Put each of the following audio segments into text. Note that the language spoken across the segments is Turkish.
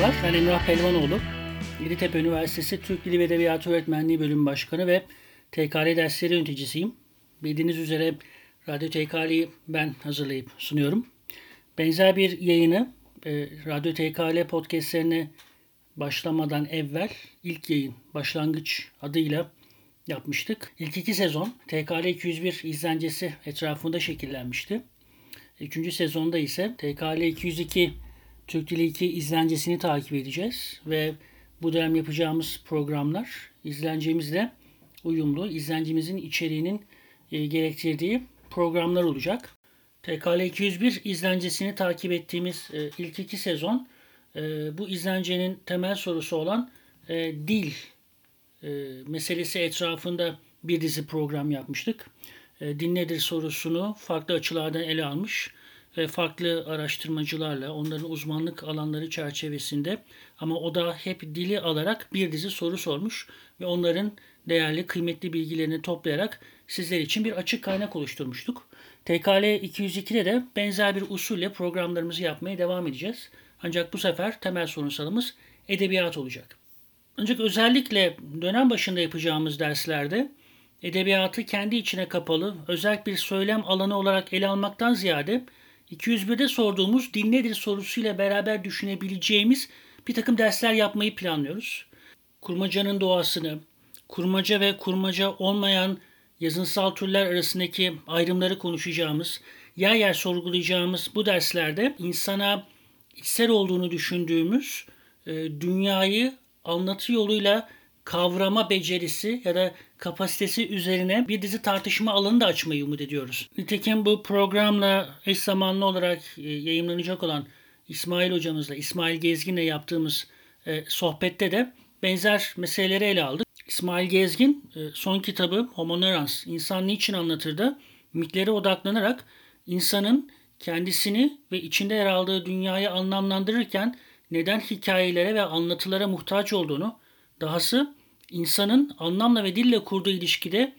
Merhabalar, ben Emrah Pelvanoğlu. Yeditepe Üniversitesi Türk Dili ve Edebiyatı Öğretmenliği Bölüm Başkanı ve TKL dersleri yöneticisiyim. Bildiğiniz üzere Radyo TKL'yi ben hazırlayıp sunuyorum. Benzer bir yayını e, Radyo TKL podcastlerine başlamadan evvel ilk yayın başlangıç adıyla yapmıştık. İlk iki sezon TKL 201 izlencesi etrafında şekillenmişti. Üçüncü sezonda ise TKL 202 Türk Dili 2 izlencesini takip edeceğiz ve bu dönem yapacağımız programlar izlencemizle uyumlu, izlencemizin içeriğinin e, gerektirdiği programlar olacak. TKL 201 izlencesini takip ettiğimiz e, ilk iki sezon e, bu izlencenin temel sorusu olan dil meselesi etrafında bir dizi program yapmıştık. Din nedir sorusunu farklı açılardan ele almış farklı araştırmacılarla onların uzmanlık alanları çerçevesinde ama o da hep dili alarak bir dizi soru sormuş ve onların değerli kıymetli bilgilerini toplayarak sizler için bir açık kaynak oluşturmuştuk. TKL 202'de de benzer bir usulle programlarımızı yapmaya devam edeceğiz. Ancak bu sefer temel sorunsalımız edebiyat olacak. Ancak özellikle dönem başında yapacağımız derslerde edebiyatı kendi içine kapalı, özel bir söylem alanı olarak ele almaktan ziyade 201'de sorduğumuz dil nedir sorusuyla beraber düşünebileceğimiz bir takım dersler yapmayı planlıyoruz. Kurmacanın doğasını, kurmaca ve kurmaca olmayan yazınsal türler arasındaki ayrımları konuşacağımız, yer yer sorgulayacağımız bu derslerde insana içsel olduğunu düşündüğümüz e, dünyayı anlatı yoluyla kavrama becerisi ya da kapasitesi üzerine bir dizi tartışma alanı da açmayı umut ediyoruz. Nitekim bu programla eş zamanlı olarak e, yayınlanacak olan İsmail hocamızla, İsmail Gezgin'le yaptığımız e, sohbette de benzer meseleleri ele aldık. İsmail Gezgin e, son kitabı Homo Neurans, İnsan Niçin Anlatır'da mitlere odaklanarak insanın kendisini ve içinde yer aldığı dünyayı anlamlandırırken neden hikayelere ve anlatılara muhtaç olduğunu, dahası insanın anlamla ve dille kurduğu ilişkide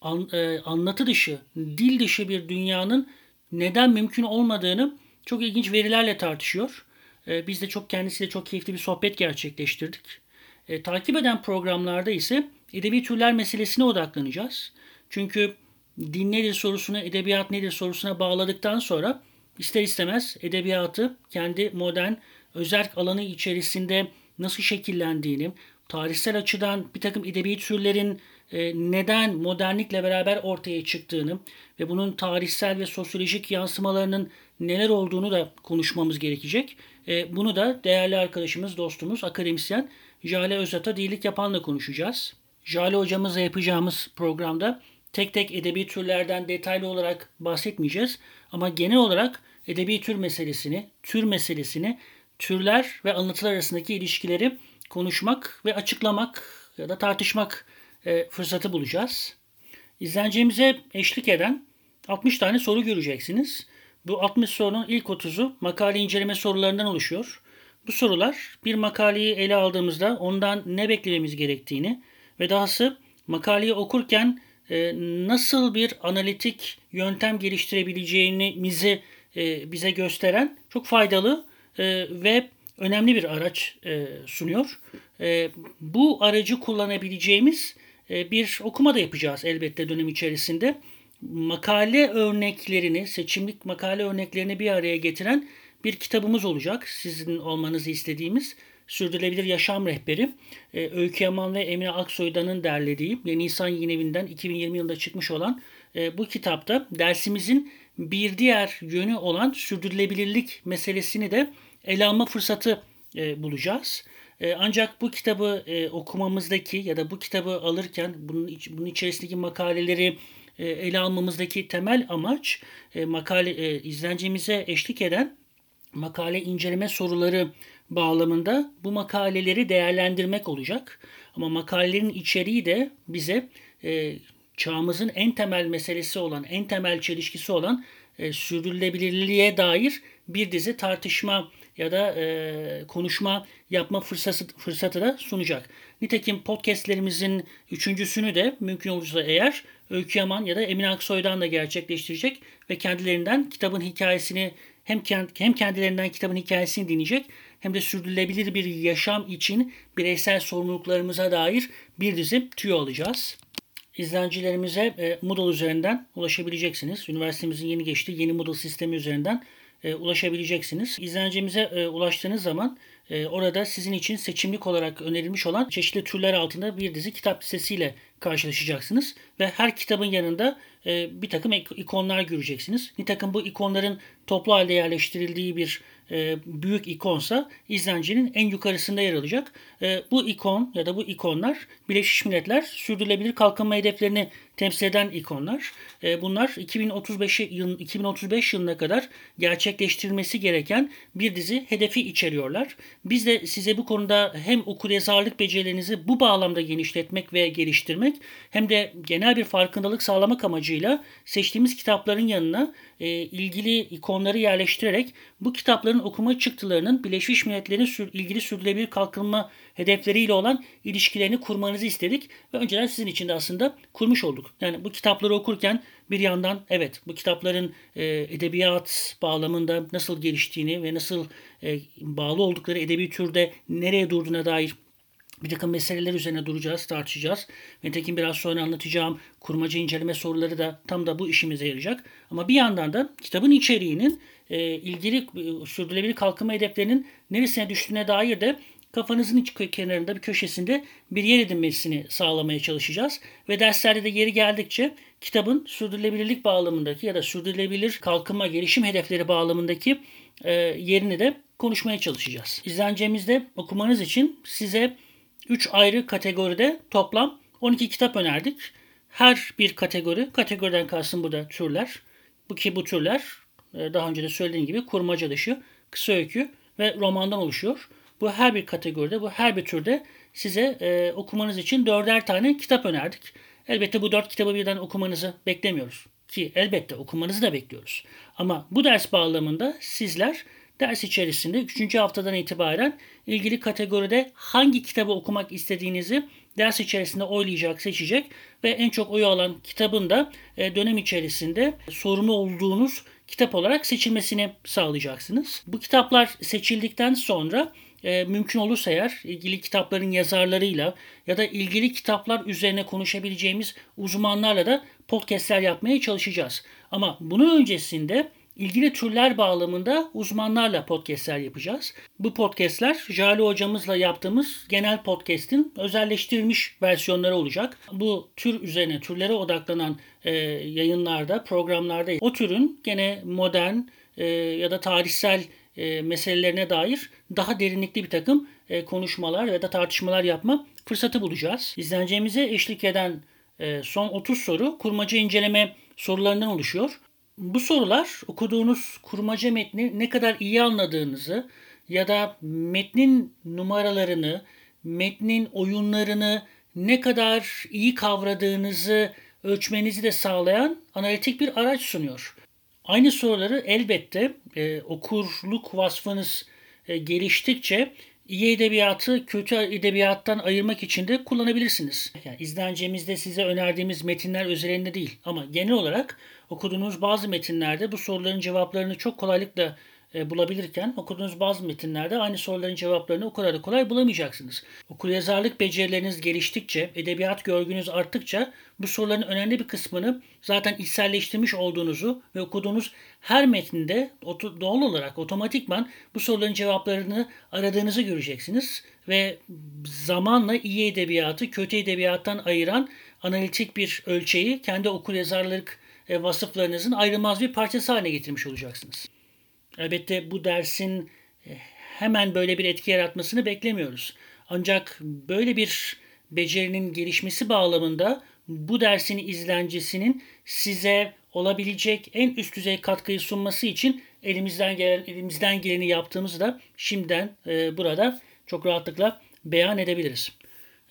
an, e, anlatı dışı, dil dışı bir dünyanın neden mümkün olmadığını çok ilginç verilerle tartışıyor. E, biz de çok kendisiyle çok keyifli bir sohbet gerçekleştirdik. E, takip eden programlarda ise edebi türler meselesine odaklanacağız. Çünkü din nedir sorusuna, edebiyat nedir sorusuna bağladıktan sonra ister istemez edebiyatı kendi modern özel alanı içerisinde nasıl şekillendiğini, tarihsel açıdan bir takım edebi türlerin e, neden modernlikle beraber ortaya çıktığını ve bunun tarihsel ve sosyolojik yansımalarının neler olduğunu da konuşmamız gerekecek. E, bunu da değerli arkadaşımız, dostumuz, akademisyen Jale Özat'a değillik yapanla konuşacağız. Jale hocamızla yapacağımız programda tek tek edebi türlerden detaylı olarak bahsetmeyeceğiz. Ama genel olarak edebi tür meselesini, tür meselesini, türler ve anlatılar arasındaki ilişkileri konuşmak ve açıklamak ya da tartışmak e, fırsatı bulacağız. İzlencemize eşlik eden 60 tane soru göreceksiniz. Bu 60 sorunun ilk 30'u makale inceleme sorularından oluşuyor. Bu sorular bir makaleyi ele aldığımızda ondan ne beklememiz gerektiğini ve dahası makaleyi okurken e, nasıl bir analitik yöntem geliştirebileceğimizi e, bize gösteren çok faydalı e, ve önemli bir araç e, sunuyor. E, bu aracı kullanabileceğimiz e, bir okuma da yapacağız elbette dönem içerisinde. Makale örneklerini, seçimlik makale örneklerini bir araya getiren bir kitabımız olacak. Sizin olmanızı istediğimiz Sürdürülebilir Yaşam Rehberi. E, Öykü Yaman ve Emine Aksoy'danın derlediği ve Nisan Yayın Evi'nden 2020 yılında çıkmış olan e, bu kitapta dersimizin bir diğer yönü olan sürdürülebilirlik meselesini de ele alma fırsatı e, bulacağız. E, ancak bu kitabı e, okumamızdaki ya da bu kitabı alırken bunun, bunun içerisindeki makaleleri ele almamızdaki temel amaç makale e, eşlik eden makale inceleme soruları bağlamında bu makaleleri değerlendirmek olacak. Ama makalelerin içeriği de bize e, çağımızın en temel meselesi olan, en temel çelişkisi olan e, sürdürülebilirliğe dair bir dizi tartışma ya da e, konuşma yapma fırsatı, fırsatı da sunacak. Nitekim podcastlerimizin üçüncüsünü de mümkün olursa eğer Öykü Yaman ya da Emin Aksoy'dan da gerçekleştirecek ve kendilerinden kitabın hikayesini hem hem kendilerinden kitabın hikayesini dinleyecek hem de sürdürülebilir bir yaşam için bireysel sorumluluklarımıza dair bir dizi tüyo alacağız. İzleyicilerimize e, Moodle üzerinden ulaşabileceksiniz. Üniversitemizin yeni geçtiği yeni Moodle sistemi üzerinden e, ulaşabileceksiniz. İzleyicimize e, ulaştığınız zaman e, orada sizin için seçimlik olarak önerilmiş olan çeşitli türler altında bir dizi kitap listesiyle karşılaşacaksınız. Ve her kitabın yanında e, bir takım ikonlar göreceksiniz. Nitekim bu ikonların toplu halde yerleştirildiği bir e, büyük ikonsa izlencinin en yukarısında yer alacak. E, bu ikon ya da bu ikonlar Birleşmiş Milletler sürdürülebilir kalkınma hedeflerini temsil eden ikonlar. E, bunlar 2035 yıl 2035 yılına kadar gerçekleştirilmesi gereken bir dizi hedefi içeriyorlar. Biz de size bu konuda hem okuryazarlık becerilerinizi bu bağlamda genişletmek ve geliştirmek hem de genel bir farkındalık sağlamak amacıyla seçtiğimiz kitapların yanına e, ilgili ikonları yerleştirerek bu kitapların okuma çıktılarının Birleşmiş Milletler'in sür, ilgili sürdürülebilir kalkınma hedefleriyle olan ilişkilerini kurmanızı istedik ve önceden sizin için de aslında kurmuş olduk. Yani bu kitapları okurken bir yandan evet bu kitapların e, edebiyat bağlamında nasıl geliştiğini ve nasıl e, bağlı oldukları edebi türde nereye durduğuna dair bir takım meseleler üzerine duracağız, tartışacağız. Nitekim biraz sonra anlatacağım kurmaca inceleme soruları da tam da bu işimize yarayacak. Ama bir yandan da kitabın içeriğinin e, ilgili e, sürdürülebilir kalkınma hedeflerinin neresine düştüğüne dair de kafanızın iç kenarında bir köşesinde bir yer edinmesini sağlamaya çalışacağız. Ve derslerde de yeri geldikçe kitabın sürdürülebilirlik bağlamındaki ya da sürdürülebilir kalkınma gelişim hedefleri bağlamındaki e, yerini de konuşmaya çalışacağız. İzleneceğimizde okumanız için size 3 ayrı kategoride toplam 12 kitap önerdik. Her bir kategori, kategoriden kalsın burada türler. Bu ki bu türler e, daha önce de söylediğim gibi kurmaca dışı, kısa öykü ve romandan oluşuyor. Bu her bir kategoride, bu her bir türde size e, okumanız için dörder tane kitap önerdik. Elbette bu dört kitabı birden okumanızı beklemiyoruz. Ki elbette okumanızı da bekliyoruz. Ama bu ders bağlamında sizler ders içerisinde 3. haftadan itibaren ilgili kategoride hangi kitabı okumak istediğinizi ders içerisinde oylayacak, seçecek ve en çok oyu alan kitabın da e, dönem içerisinde sorumlu olduğunuz kitap olarak seçilmesini sağlayacaksınız. Bu kitaplar seçildikten sonra e, mümkün olursa eğer ilgili kitapların yazarlarıyla ya da ilgili kitaplar üzerine konuşabileceğimiz uzmanlarla da podcastler yapmaya çalışacağız. Ama bunun öncesinde ilgili türler bağlamında uzmanlarla podcastler yapacağız. Bu podcastler Jale hocamızla yaptığımız genel podcast'in özelleştirilmiş versiyonları olacak. Bu tür üzerine, türlere odaklanan e, yayınlarda, programlarda o türün gene modern e, ya da tarihsel e, meselelerine dair daha derinlikli bir takım e, konuşmalar ya da tartışmalar yapma fırsatı bulacağız. İzleneceğimize eşlik eden e, son 30 soru kurmaca inceleme sorularından oluşuyor. Bu sorular okuduğunuz kurmaca metni ne kadar iyi anladığınızı ya da metnin numaralarını, metnin oyunlarını ne kadar iyi kavradığınızı ölçmenizi de sağlayan analitik bir araç sunuyor. Aynı soruları elbette e, okurluk vasfınız e, geliştikçe iyi edebiyatı kötü edebiyattan ayırmak için de kullanabilirsiniz. Yani izleneceğimizde size önerdiğimiz metinler özelinde değil ama genel olarak okuduğunuz bazı metinlerde bu soruların cevaplarını çok kolaylıkla bulabilirken okuduğunuz bazı metinlerde aynı soruların cevaplarını o kadar da kolay bulamayacaksınız. Okuryazarlık becerileriniz geliştikçe, edebiyat görgünüz arttıkça bu soruların önemli bir kısmını zaten içselleştirmiş olduğunuzu ve okuduğunuz her metinde doğal olarak otomatikman bu soruların cevaplarını aradığınızı göreceksiniz ve zamanla iyi edebiyatı kötü edebiyattan ayıran analitik bir ölçeği kendi okuryazarlık e, vasıflarınızın ayrılmaz bir parçası haline getirmiş olacaksınız. Elbette bu dersin e, hemen böyle bir etki yaratmasını beklemiyoruz. Ancak böyle bir becerinin gelişmesi bağlamında bu dersin izlencisinin size olabilecek en üst düzey katkıyı sunması için elimizden gelen elimizden geleni yaptığımızı da şimdiden e, burada çok rahatlıkla beyan edebiliriz.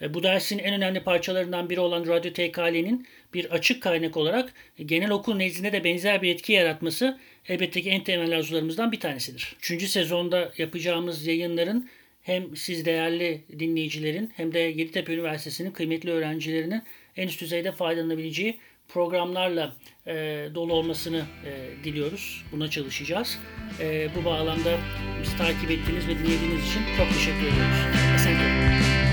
E, bu dersin en önemli parçalarından biri olan Radyo TKL'nin bir açık kaynak olarak genel okul nezdinde de benzer bir etki yaratması elbette ki en temel arzularımızdan bir tanesidir. Üçüncü sezonda yapacağımız yayınların hem siz değerli dinleyicilerin hem de Yeditepe Üniversitesi'nin kıymetli öğrencilerinin en üst düzeyde faydalanabileceği programlarla e, dolu olmasını e, diliyoruz. Buna çalışacağız. E, bu bağlamda bizi takip ettiğiniz ve dinlediğiniz için çok teşekkür ediyoruz. Esen kalın.